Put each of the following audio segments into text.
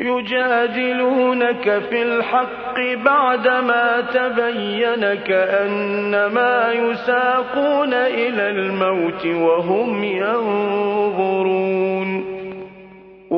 يجادلونك في الحق بعدما تبين كأنما يساقون إلى الموت وهم ينظرون.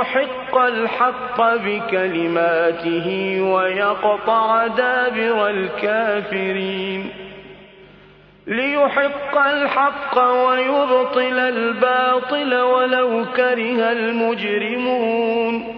يحق الحق بكلماته ويقطع دابر الكافرين. ليحق الحق ويبطل الباطل ولو كره المجرمون.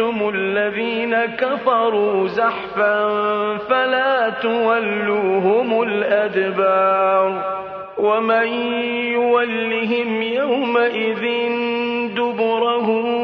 الذين كفروا زحفا فلا تولوهم الأدبار ومن يولهم يومئذ دبره إلا متحرفا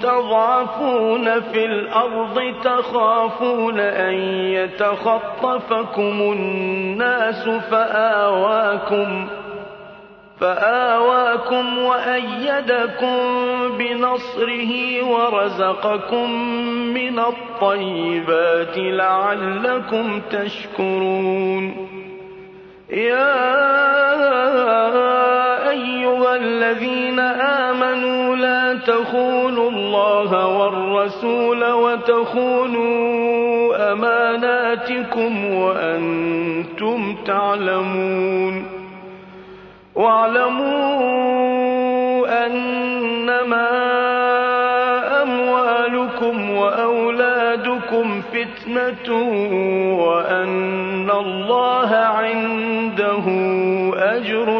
مستضعفون في الأرض تخافون أن يتخطفكم الناس فآواكم فآواكم وأيدكم بنصره ورزقكم من الطيبات لعلكم تشكرون يا أيها الذين آمنوا تخونوا الله والرسول وتخونوا أماناتكم وأنتم تعلمون واعلموا أنما أموالكم وأولادكم فتنة وأن الله عنده أجر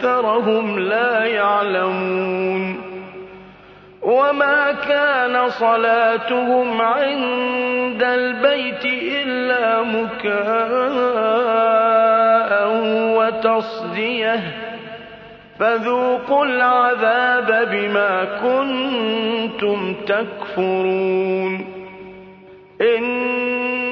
أَكْثَرَهُمْ لَا يَعْلَمُونَ وَمَا كَانَ صَلَاتُهُمْ عِندَ الْبَيْتِ إِلَّا مُكَاءً وَتَصْدِيَةً ۚ فَذُوقُوا الْعَذَابَ بِمَا كُنتُمْ تَكْفُرُونَ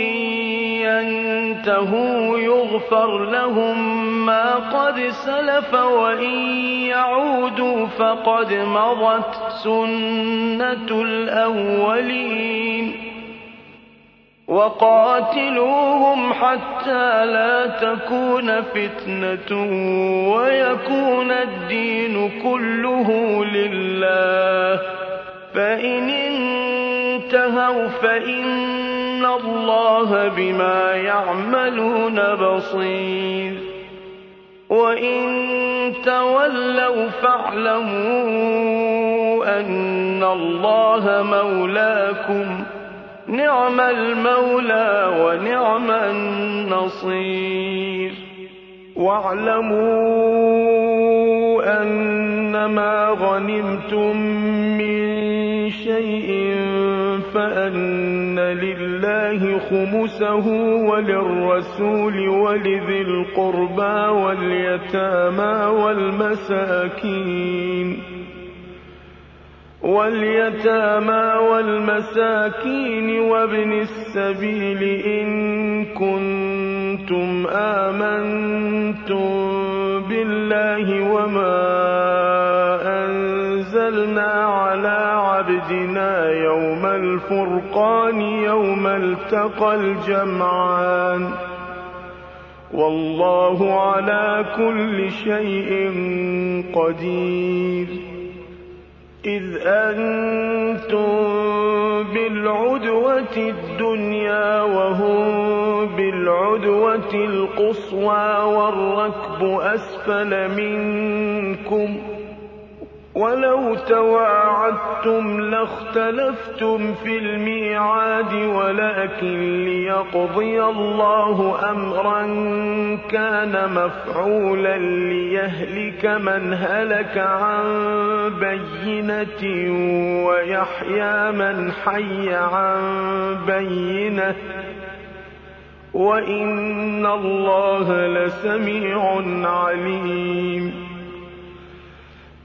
إِن يَنتَهُوا يُغْفَرْ لَهُم مَّا قَدْ سَلَفَ وَإِن يَعُودُوا فَقَدْ مَضَتْ سُنَّتُ الْأَوَّلِينَ وَقَاتِلُوهُمْ حَتَّىٰ لَا تَكُونَ فِتْنَةٌ وَيَكُونَ الدِّينُ كُلُّهُ لِلَّهِ ۖ فَإِنِ انتَهَوْا فَإِنَّ اللَّهَ بِمَا يَعْمَلُونَ بَصِيرٌ وَإِن تَوَلَّوْا فَاعْلَمُوا أَنَّ اللَّهَ مَوْلَاكُمْ ۚ نِعْمَ الْمَوْلَىٰ وَنِعْمَ النَّصِيرُ وَاعْلَمُوا أَنَّمَا غَنِمْتُم مِّن لِلَّهِ خُمُسَهُ وَلِلرَّسُولِ وَلِذِي الْقُرْبَىٰ وَالْيَتَامَىٰ وَالْمَسَاكِينِ وَابْنِ السَّبِيلِ إِن كُنتُمْ آمَنتُم بِاللَّهِ وَمَا أَنزَلْنَا عَلَىٰ عَبْدِنَا يَوْمَ الْفُرْقَانِ يَوْمَ الْتَقَى الْجَمْعَانِ ۗ. وَاللَّهُ عَلَىٰ كُلِّ شَيْءٍ قَدِيرٌ. إِذْ أَنتُم بِالْعُدْوَةِ الدُّنْيَا وَهُم بِالْعُدْوَةِ الْقُصْوَىٰ وَالرَّكْبُ أَسْفَلَ مِنكُمْ ۚ. وَلَوْ تَوَاعَدتُّمْ لَاخْتَلَفْتُمْ فِي الْمِيعَادِ وَلَٰكِن لِّيَقْضِيَ اللَّهُ أَمْرًا كَانَ مَفْعُولًا لِّيَهْلِكَ مَنْ هَلَكَ عَن بَيِّنَةٍ وَيَحْيَىٰ مَنْ حَيَّ عَن بَيِّنَةٍ ۗ. وَإِنَّ اللَّهَ لَسَمِيعٌ عَلِيمٌ.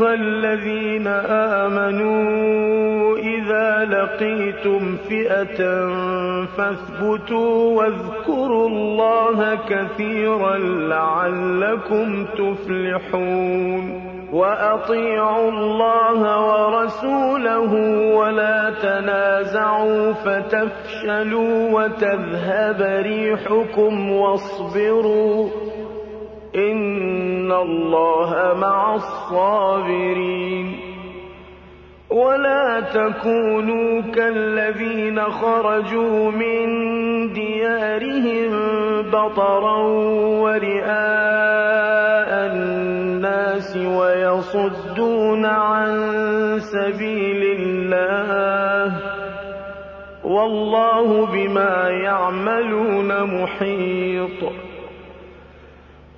أَيُّهَا الَّذِينَ آمَنُوا إِذَا لَقِيتُمْ فِئَةً فَاثْبُتُوا وَاذْكُرُوا اللَّهَ كَثِيرًا لَّعَلَّكُمْ تُفْلِحُونَ وَأَطِيعُوا اللَّهَ وَرَسُولَهُ وَلَا تَنَازَعُوا فَتَفْشَلُوا وَتَذْهَبَ رِيحُكُمْ وَاصْبِرُوا ۚ إِنَّ اللَّهَ مَعَ الصَّابِرِينَ وَلَا تَكُونُوا كَالَّذِينَ خَرَجُوا مِن دِيَارِهِم بَطَرًا وَرِئَاءَ النَّاسِ وَيَصُدُّونَ عَن سَبِيلِ اللَّهِ ۗ وَاللَّهُ بِمَا يَعْمَلُونَ مُحِيطٌ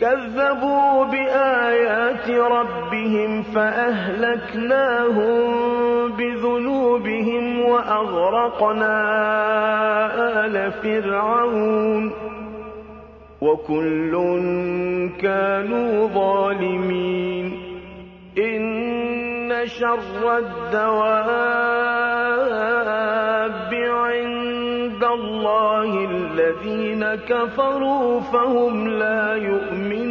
كَذَّبُوا بِآيَاتِ رَبِّهِمْ فَأَهْلَكْنَاهُم بِذُنُوبِهِمْ وَأَغْرَقْنَا آلَ فِرْعَوْنَ ۚ وَكُلٌّ كَانُوا ظَالِمِينَ إِنَّ شَرَّ الدَّوَابِّ عِندَ اللَّهِ الَّذِينَ كَفَرُوا فَهُمْ لَا يُؤْمِنُونَ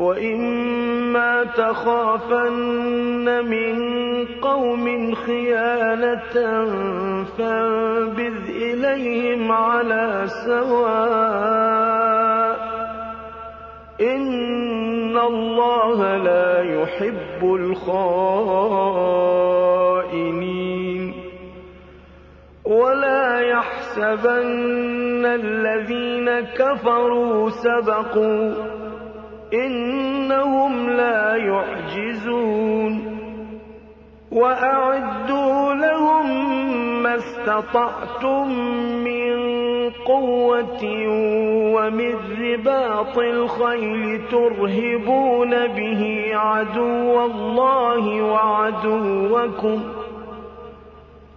وَإِمَّا تَخَافَنَّ مِن قَوْمٍ خِيَانَةً فَانبِذْ إِلَيْهِمْ عَلَىٰ سَوَاءٍ ۚ إِنَّ اللَّهَ لَا يُحِبُّ الْخَائِنِينَ وَلَا يَحْسَبَنَّ الَّذِينَ كَفَرُوا سَبَقُوا ۚ إِنَّهُمْ لَا يُعْجِزُونَ وَأَعِدُّوا لَهُم مَّا اسْتَطَعْتُم مِّن قُوَّةٍ وَمِن رِّبَاطِ الْخَيْلِ تُرْهِبُونَ بِهِ عَدُوَّ اللَّهِ وَعَدُوَّكُمْ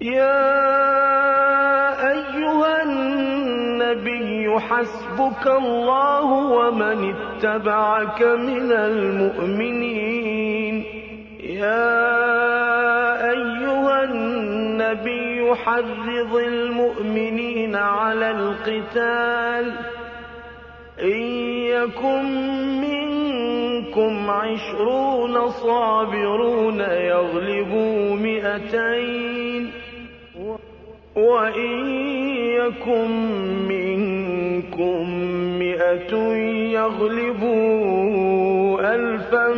يا أيها النبي حسبك الله ومن اتبعك من المؤمنين. يا أيها النبي حرض المؤمنين على القتال. إن يكن منكم عشرون صابرون يغلبوا مئتين وَإِن يَكُن مِّنكُم مِّائَةٌ يَغْلِبُوا أَلْفًا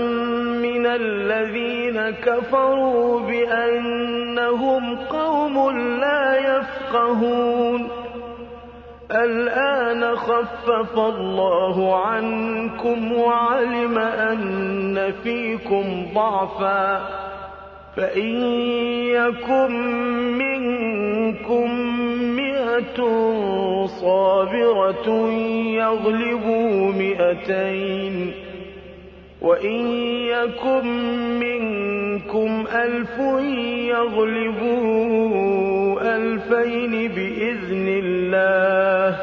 مِّنَ الَّذِينَ كَفَرُوا بِأَنَّهُمْ قَوْمٌ لَّا يَفْقَهُونَ. الْآنَ خَفَّفَ اللَّهُ عَنكُمْ وَعَلِمَ أَنَّ فِيكُمْ ضَعْفًا. فَإِن يَكُن مِّنكُم مِّائَةٌ صَابِرَةٌ يَغْلِبُوا مِائَتَيْنِ ۚ وَإِن يَكُن مِّنكُمْ أَلْفٌ يَغْلِبُوا أَلْفَيْنِ بِإِذْنِ اللَّهِ ۗ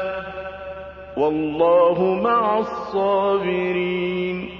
وَاللَّهُ مَعَ الصَّابِرِينَ.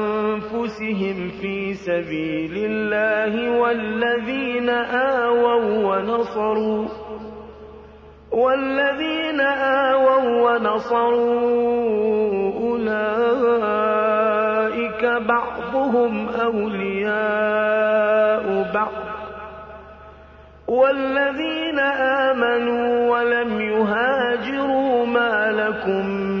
في سبيل الله والذين آووا ونصروا والذين آووا ونصروا أولئك بعضهم أولياء بعض والذين آمنوا ولم يهاجروا ما لكم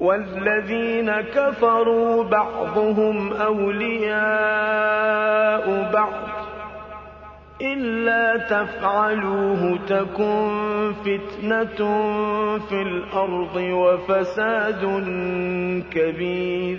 والذين كفروا بعضهم أولياء بعض إلا تفعلوه تكن فتنة في الأرض وفساد كبير